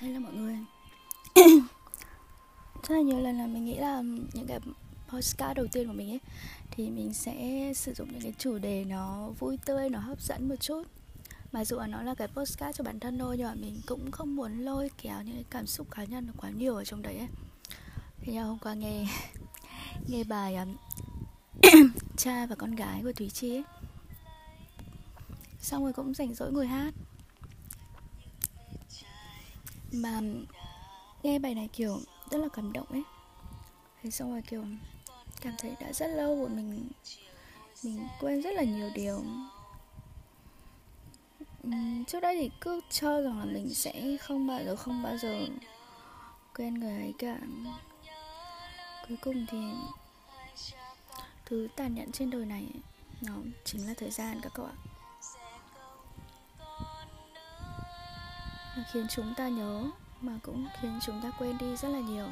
Hello mọi người. Rất là nhiều lần là mình nghĩ là những cái postcard đầu tiên của mình ấy Thì mình sẽ sử dụng những cái chủ đề nó vui tươi, nó hấp dẫn một chút. Mặc dù là nó là cái postcard cho bản thân thôi Nhưng mà mình cũng không muốn lôi kéo những cái cảm xúc cá nhân quá nhiều ở trong đấy ấy. Thì nhau hôm qua nghe nghe bài um, cha và con gái của Thúy Chi ấy. Xong rồi cũng rảnh rỗi ngồi hát mà nghe bài này, kiểu, rất là cảm động ấy. Thế xong rồi, kiểu, cảm thấy đã rất lâu rồi mình mình quên rất là nhiều điều. Ừ, trước đây thì cứ cho rằng là mình sẽ không bao giờ, không bao giờ quên người ấy cả. Cuối cùng thì thứ tàn nhẫn trên đời này nó chính là thời gian các cậu ạ. Khiến chúng ta nhớ, mà cũng khiến chúng ta quên đi rất là nhiều.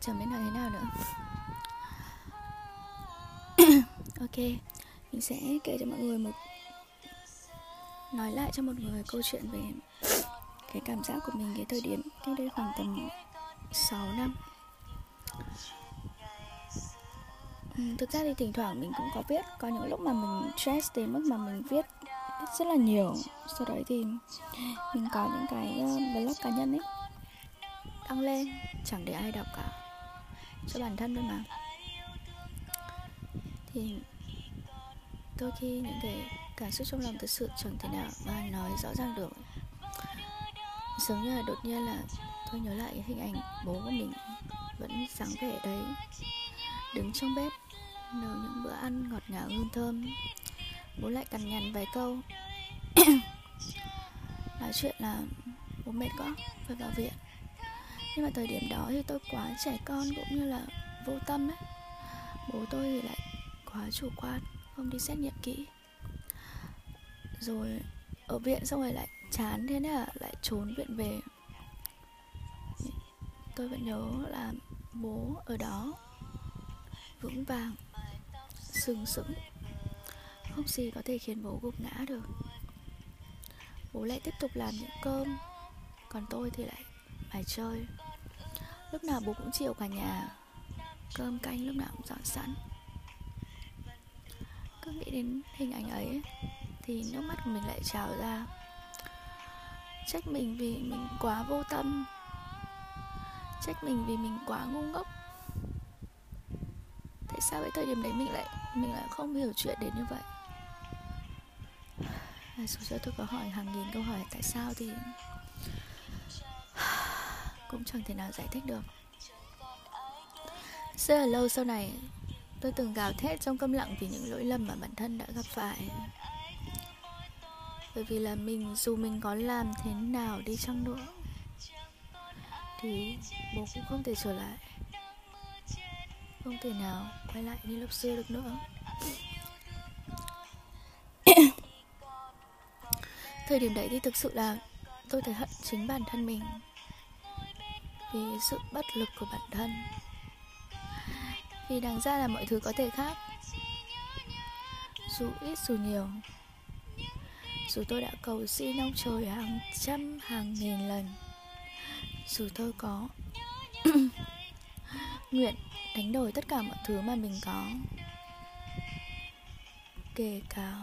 Chẳng biết nói thế nào nữa. Ok, mình sẽ kể cho mọi người một, nói lại cho mọi người câu chuyện về cái cảm giác của mình cái thời điểm cách đây khoảng tầm 6 năm. Ừ, thực ra thì thỉnh thoảng mình cũng có viết có những lúc mà mình stress đến mức mà mình viết, rất là nhiều. Sau đấy thì mình có những cái ờ, blog cá nhân ấy đăng lên. Chẳng để ai đọc cả cho bản thân thôi mà. Thì đôi khi những cái cảm xúc trong lòng thật sự chẳng thể nào mà nói rõ ràng được. Giống như là đột nhiên là tôi nhớ lại hình ảnh bố của mình vẫn sáng vẻ đấy đứng trong bếp nấu những bữa ăn ngọt ngào hương thơm. Bố lại cằn nhằn vài câu. Nói chuyện là, bố mệt quá, phải vào viện. Nhưng mà thời điểm đó thì tôi quá trẻ con cũng như là vô tâm ấy. Bố tôi thì lại quá chủ quan, không đi xét nghiệm kỹ. Rồi ở viện xong rồi lại chán thế là lại trốn viện về. Tôi vẫn nhớ là bố ở đó, vững vàng sừng sững. Không gì có thể khiến bố gục ngã được. Bố lại tiếp tục làm những cơm, còn tôi thì lại bài chơi. Lúc nào bố cũng chiều cả nhà. Cơm canh lúc nào cũng dọn sẵn. Cứ nghĩ đến hình ảnh ấy, thì nước mắt của mình lại trào ra. Trách mình vì mình quá vô tâm. Trách mình vì mình quá ngu ngốc sao cái thời điểm đấy mình lại mình lại không hiểu chuyện đến như vậy? À, dù cho tôi có hỏi hàng nghìn câu hỏi tại sao thì cũng chẳng thể nào giải thích được. Rất là lâu sau này, tôi từng gào thét trong câm lặng vì những lỗi lầm mà bản thân đã gặp phải. Bởi vì là mình, dù mình có làm thế nào đi chăng nữa, thì bố cũng không thể trở lại không thể nào quay lại như lúc xưa được nữa. Thời điểm đấy thì thực sự là tôi thấy hận chính bản thân mình vì sự bất lực của bản thân. Vì đáng ra là mọi thứ có thể khác. Dù ít dù nhiều. Dù tôi đã cầu xin ông trời hàng trăm hàng nghìn lần. Dù tôi có nguyện đánh đổi tất cả mọi thứ mà mình có. Kể cả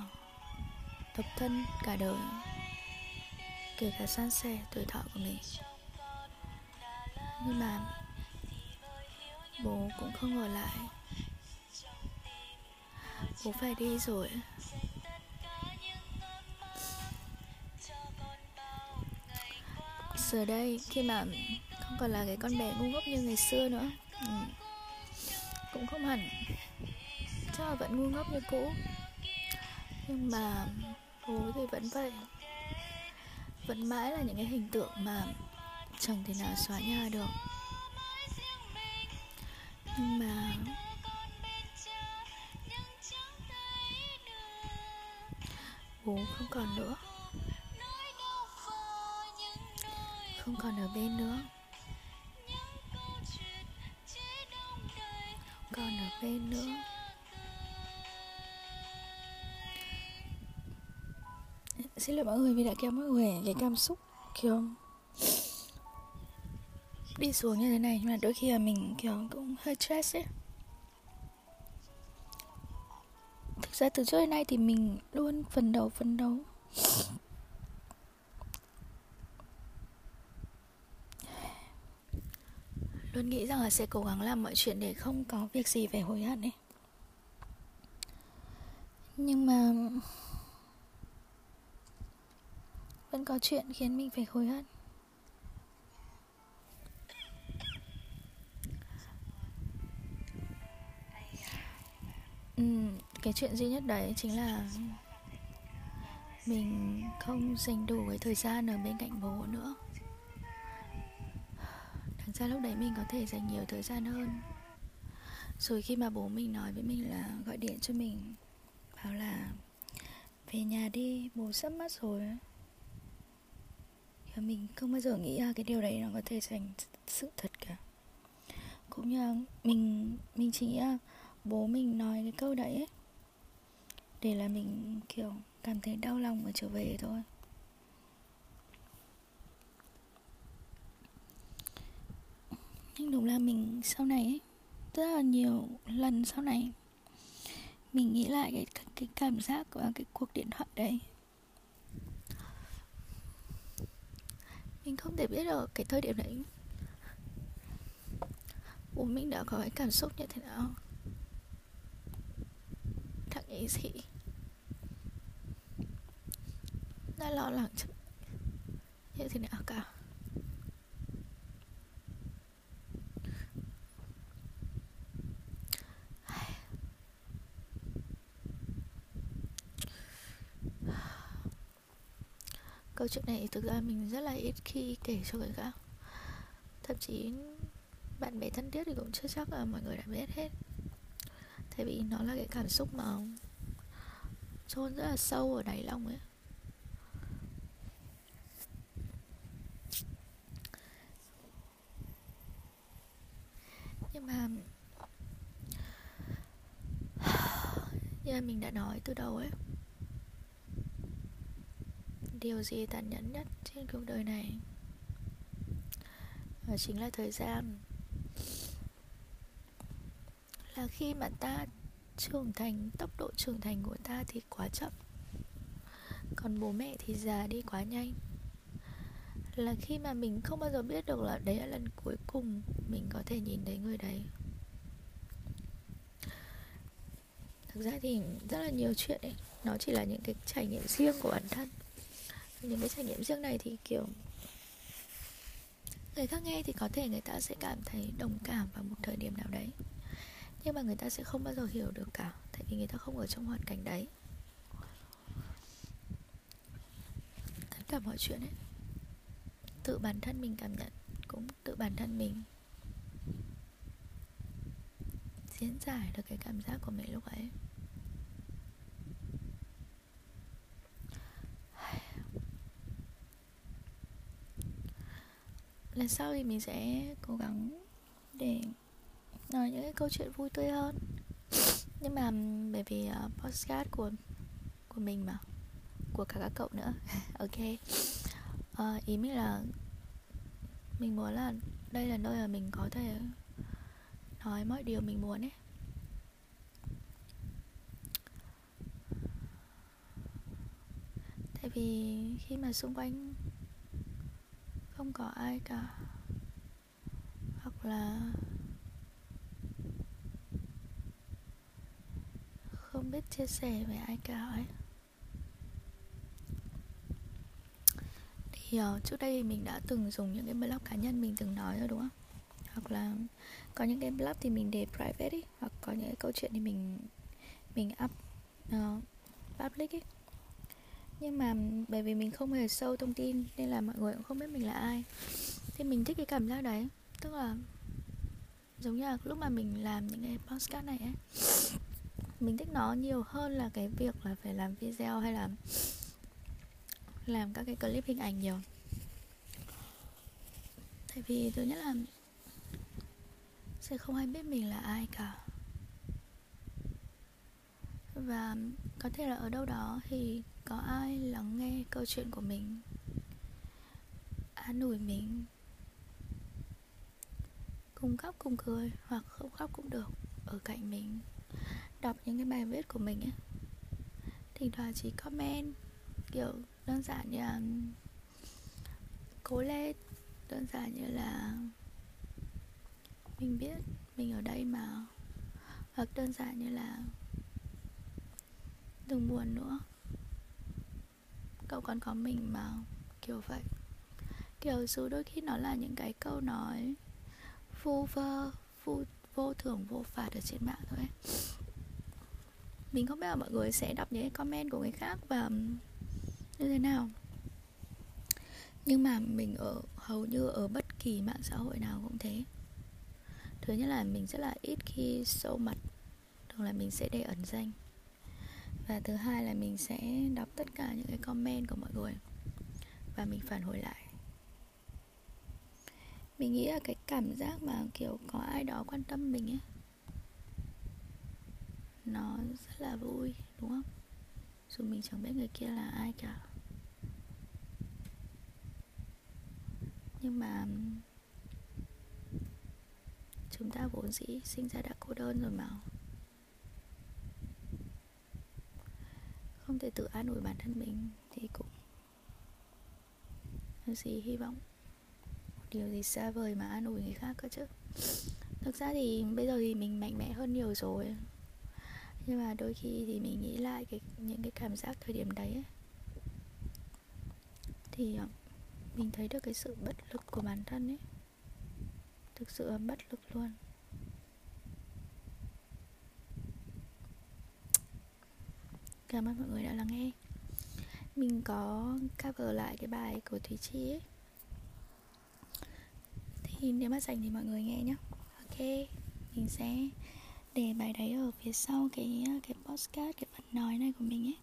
độc thân cả đời, kể cả san sẻ tuổi thọ của mình. Nhưng mà bố cũng không ở lại. Bố phải đi rồi. Giờ đây khi mà không còn là cái con bé ngu ngốc như ngày xưa nữa ừ cũng không hẳn. Chắc là vẫn ngu ngốc như cũ. Nhưng mà bố thì vẫn vậy. Vẫn mãi là những cái hình tượng mà chẳng thể nào xóa nhòa được. Nhưng mà bố không còn nữa. Không còn ở bên nữa. Bên nữa. Xin lỗi mọi người vì đã kéo mọi người cái cảm xúc, kiểu, đi xuống như thế này, nhưng mà đôi khi là mình, kiểu, cũng hơi stress ấy. Thực ra từ trước đến nay thì mình luôn phần đầu phần đầu luôn nghĩ rằng là sẽ cố gắng làm mọi chuyện để không có việc gì phải hối hận ấy. Nhưng mà vẫn có chuyện khiến mình phải hối hận. Ừ, cái chuyện duy nhất đấy chính là mình không dành đủ cái thời gian ở bên cạnh bố nữa ra lúc đấy mình có thể dành nhiều thời gian hơn. Rồi khi mà bố mình nói với mình là gọi điện cho mình Bảo là về nhà đi, bố sắp mất rồi. Và mình không bao giờ nghĩ ra cái điều đấy nó có thể thành sự thật cả. Cũng như là mình, mình chỉ nghĩ là bố mình nói cái câu đấy ấy Để là mình kiểu cảm thấy đau lòng và trở về thôi. Nhưng đúng là mình sau này ấy, rất là nhiều lần sau này mình nghĩ lại cái cái cảm giác của cái cuộc điện thoại đấy. Mình không thể biết được cái thời điểm đấy. Bố mình đã có cái cảm xúc như thế nào? Thằng ấy gì đã lo lắng như thế nào cả? Câu chuyện này thực ra mình rất là ít khi kể cho người khác. Thậm chí bạn bè thân thiết thì cũng chưa chắc là mọi người đã biết hết. Tại vì nó là cái cảm xúc mà chôn rất là sâu ở đáy lòng ấy. Nhưng mà như mình đã nói từ đầu ấy điều gì tàn nhẫn nhất trên cuộc đời này? Và chính là thời gian là khi mà ta trưởng thành, tốc độ trưởng thành của ta thì quá chậm. Còn bố mẹ thì già đi quá nhanh. Là khi mà mình không bao giờ biết được là đấy là lần cuối cùng mình có thể nhìn thấy người đấy. Thực ra thì rất là nhiều chuyện ấy, nó chỉ là những cái trải nghiệm riêng của bản thân những cái trải nghiệm riêng này thì, kiểu, người khác nghe thì có thể người ta sẽ cảm thấy đồng cảm vào một thời điểm nào đấy. Nhưng mà người ta sẽ không bao giờ hiểu được cả, tại vì người ta không ở trong hoàn cảnh đấy. Tất cả mọi chuyện ấy, tự bản thân mình cảm nhận cũng tự bản thân mình diễn giải được cái cảm giác của mình lúc ấy. Lần sau thì mình sẽ cố gắng để nói những cái câu chuyện vui tươi hơn. Nhưng mà bởi vì uh, podcast của của mình mà của cả các cậu nữa. Ok. Uh, ý mình là mình muốn là đây là nơi mà mình có thể nói mọi điều mình muốn ấy. Tại vì khi mà xung quanh không có ai cả. Hoặc là không biết chia sẻ với ai cả ấy. Thì uh, trước đây mình đã từng dùng những cái blog cá nhân mình từng nói rồi đúng không? Hoặc là có những cái blog thì mình để private ấy hoặc có những cái câu chuyện thì mình mình up uh, public ấy nhưng mà, bởi vì mình không hề sâu thông tin nên là mọi người cũng không biết mình là ai. Thì mình thích cái cảm giác đấy. Tức là, giống như là lúc mà mình làm những cái podcast này ấy, mình thích nó nhiều hơn là cái việc là phải làm video hay là làm các cái clip hình ảnh nhiều. Tại vì thứ nhất là sẽ không ai biết mình là ai cả và có thể là ở đâu đó thì có ai lắng nghe câu chuyện của mình, an ủi mình? Cùng khóc cùng cười hoặc không khóc cũng được, ở cạnh mình. Đọc những cái bài viết của mình ấy, thỉnh thoảng chỉ comment, kiểu đơn giản như là cố lên, đơn giản như là mình biết mình ở đây mà, hoặc đơn giản như là đừng buồn nữa. Cậu còn có mình mà kiểu vậy. Kiểu dù đôi khi nó là những cái câu nói vu vơ vô, vô thưởng vô phạt ở trên mạng thôi ấy. mình không biết là mọi người sẽ đọc những cái comment của người khác và như thế nào. Nhưng mà mình ở hầu như ở bất kỳ mạng xã hội nào cũng thế. Thứ nhất là mình rất là ít khi sâu mặt. Thường là mình sẽ để ẩn danh và thứ hai là mình sẽ đọc tất cả những cái comment của mọi người. Và mình phản hồi lại. Mình nghĩ là cái cảm giác mà, kiểu, có ai đó quan tâm mình ấy, nó rất là vui, đúng không? Dù mình chẳng biết người kia là ai cả. Nhưng mà chúng ta vốn dĩ sinh ra đã cô đơn rồi mà. Không thể tự an ủi bản thân mình thì cũng làm gì hy vọng. Điều gì xa vời mà an ủi người khác cơ chứ. Thực ra thì bây giờ thì mình mạnh mẽ hơn nhiều rồi. Nhưng mà đôi khi thì mình nghĩ lại cái những cái cảm giác thời điểm đấy ấy, thì ờ, mình thấy được cái sự bất lực của bản thân ấy. Thực sự là bất lực luôn. Cảm ơn mọi người đã lắng nghe. Mình có cover lại cái bài của thúy chi ấy. Thì nếu mà dành thì mọi người nghe nhé ok, mình sẽ để bài đấy ở phía sau cái cái postcard cái phần nói này của mình ấy.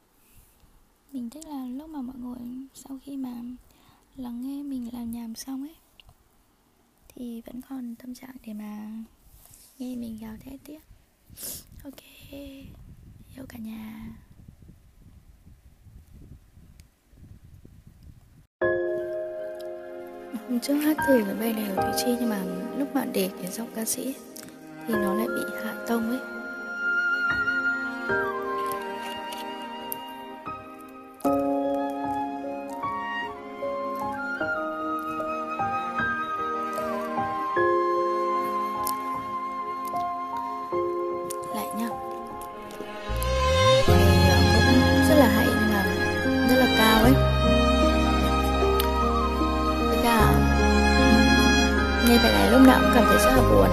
Mình thích là lúc mà mọi người, sau khi mà lắng nghe mình làm nhàm xong ấy, thì vẫn còn tâm trạng để mà nghe mình gào thét tiếp. Ok, yêu cả nhà. Hôm trước hát thử cái bài này của Thúy Chi, nhưng mà lúc mà để cái giọng ca sĩ thì nó lại bị hạ tông ấy. Thấy rất là buồn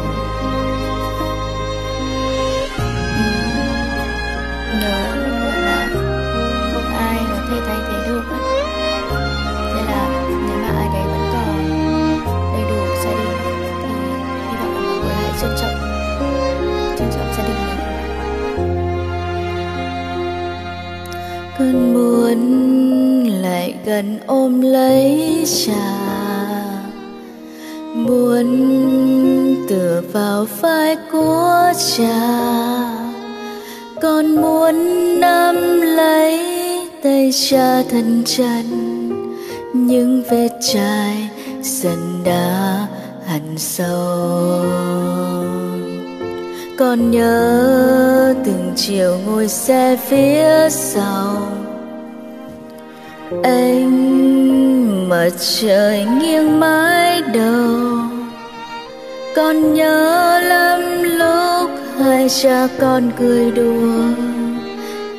ừ. nhớ gọi là không ai có thể thay thế được ấy. thế là nếu mà ai đấy vẫn còn đầy đủ gia đình thì hy vọng là mọi người hãy trân trọng trân trọng gia đình mình cơn buồn lại gần ôm lấy chàng muốn tựa vào vai của cha. Con muốn nắm lấy tay cha thân chân những vết chai dần đã hằn sâu. Con nhớ từng chiều ngồi xe phía sau. Anh mà trời nghiêng mái đầu con nhớ lắm lúc hai cha con cười đùa.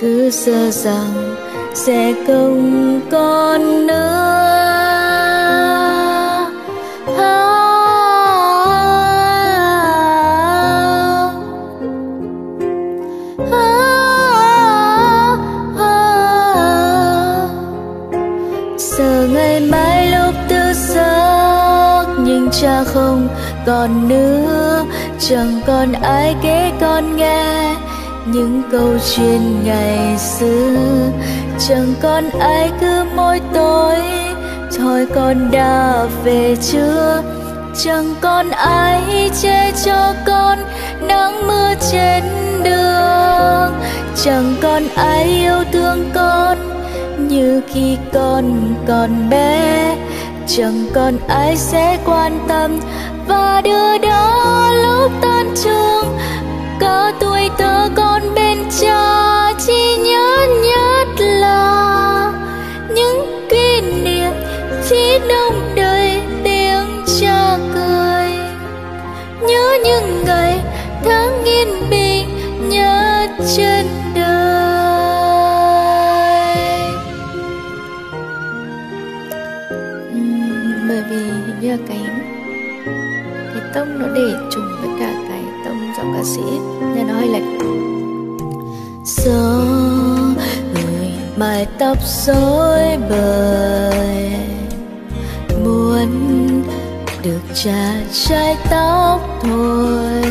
Cứ sợ rằng sẽ không con nữa. Còn nữa. Chẳng còn ai kể con nghe những câu chuyện ngày xưa. Chẳng còn ai cứ mỗi tối thôi con đã về chưa? Chẳng còn ai che cho con nắng mưa trên đường. Chẳng còn ai yêu thương con như khi con còn bé. Chẳng còn ai sẽ quan tâm và đưa đó lúc tan trường có tuổi thơ con bên cha, chỉ nhớ nhất là những kỷ niệm chỉ đông đời tiếng cha cười nhớ những ngày tháng yên bình, nhớ chơi. Tông nó để trùng với cả cái tông giọng ca sĩ. Nên nó hơi lệch. Gió, người mái tóc rối bời, muốn được trả trái tóc thôi.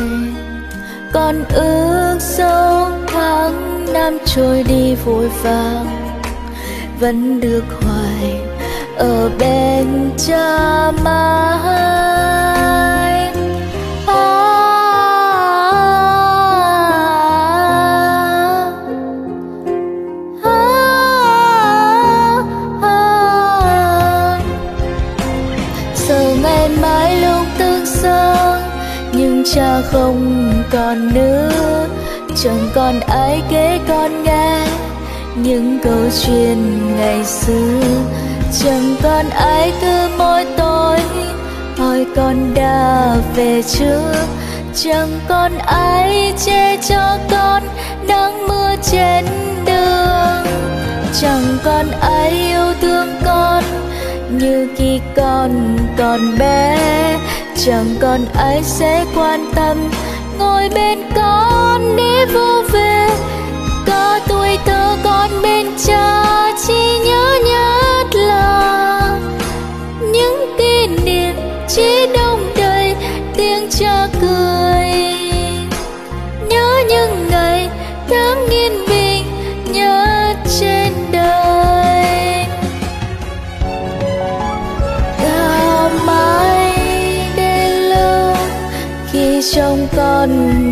Còn ước sâu tháng năm trôi đi vội vàng, vẫn được hoài ở bên cha mãi không còn nữa. Chẳng còn ai kể con nghe những câu chuyện ngày xưa. Chẳng còn ai cứ mỗi tối hỏi con đã về chưa? Chẳng còn ai che cho con nắng mưa trên đường. Chẳng còn ai yêu thương con như khi con còn bé chẳng còn ai sẽ quan tâm. Ngồi bên con để vô về có tuổi thơ con bên cha, chỉ nhớ nhau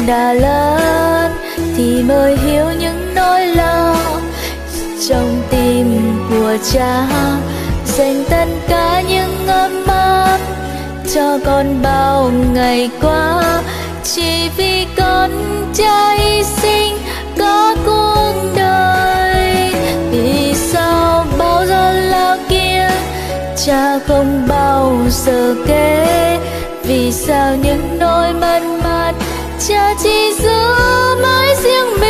con đã lớn thì mới hiểu những nỗi lo trong tim của cha. Dành tất cả những ấm áp cho con bao ngày qua. Chỉ vì con cha hy sinh có cuộc đời. Vì sao bao giờ lao kia? Cha không bao giờ kể. Vì sao những nỗi mất mát cha chỉ giữ mãi riêng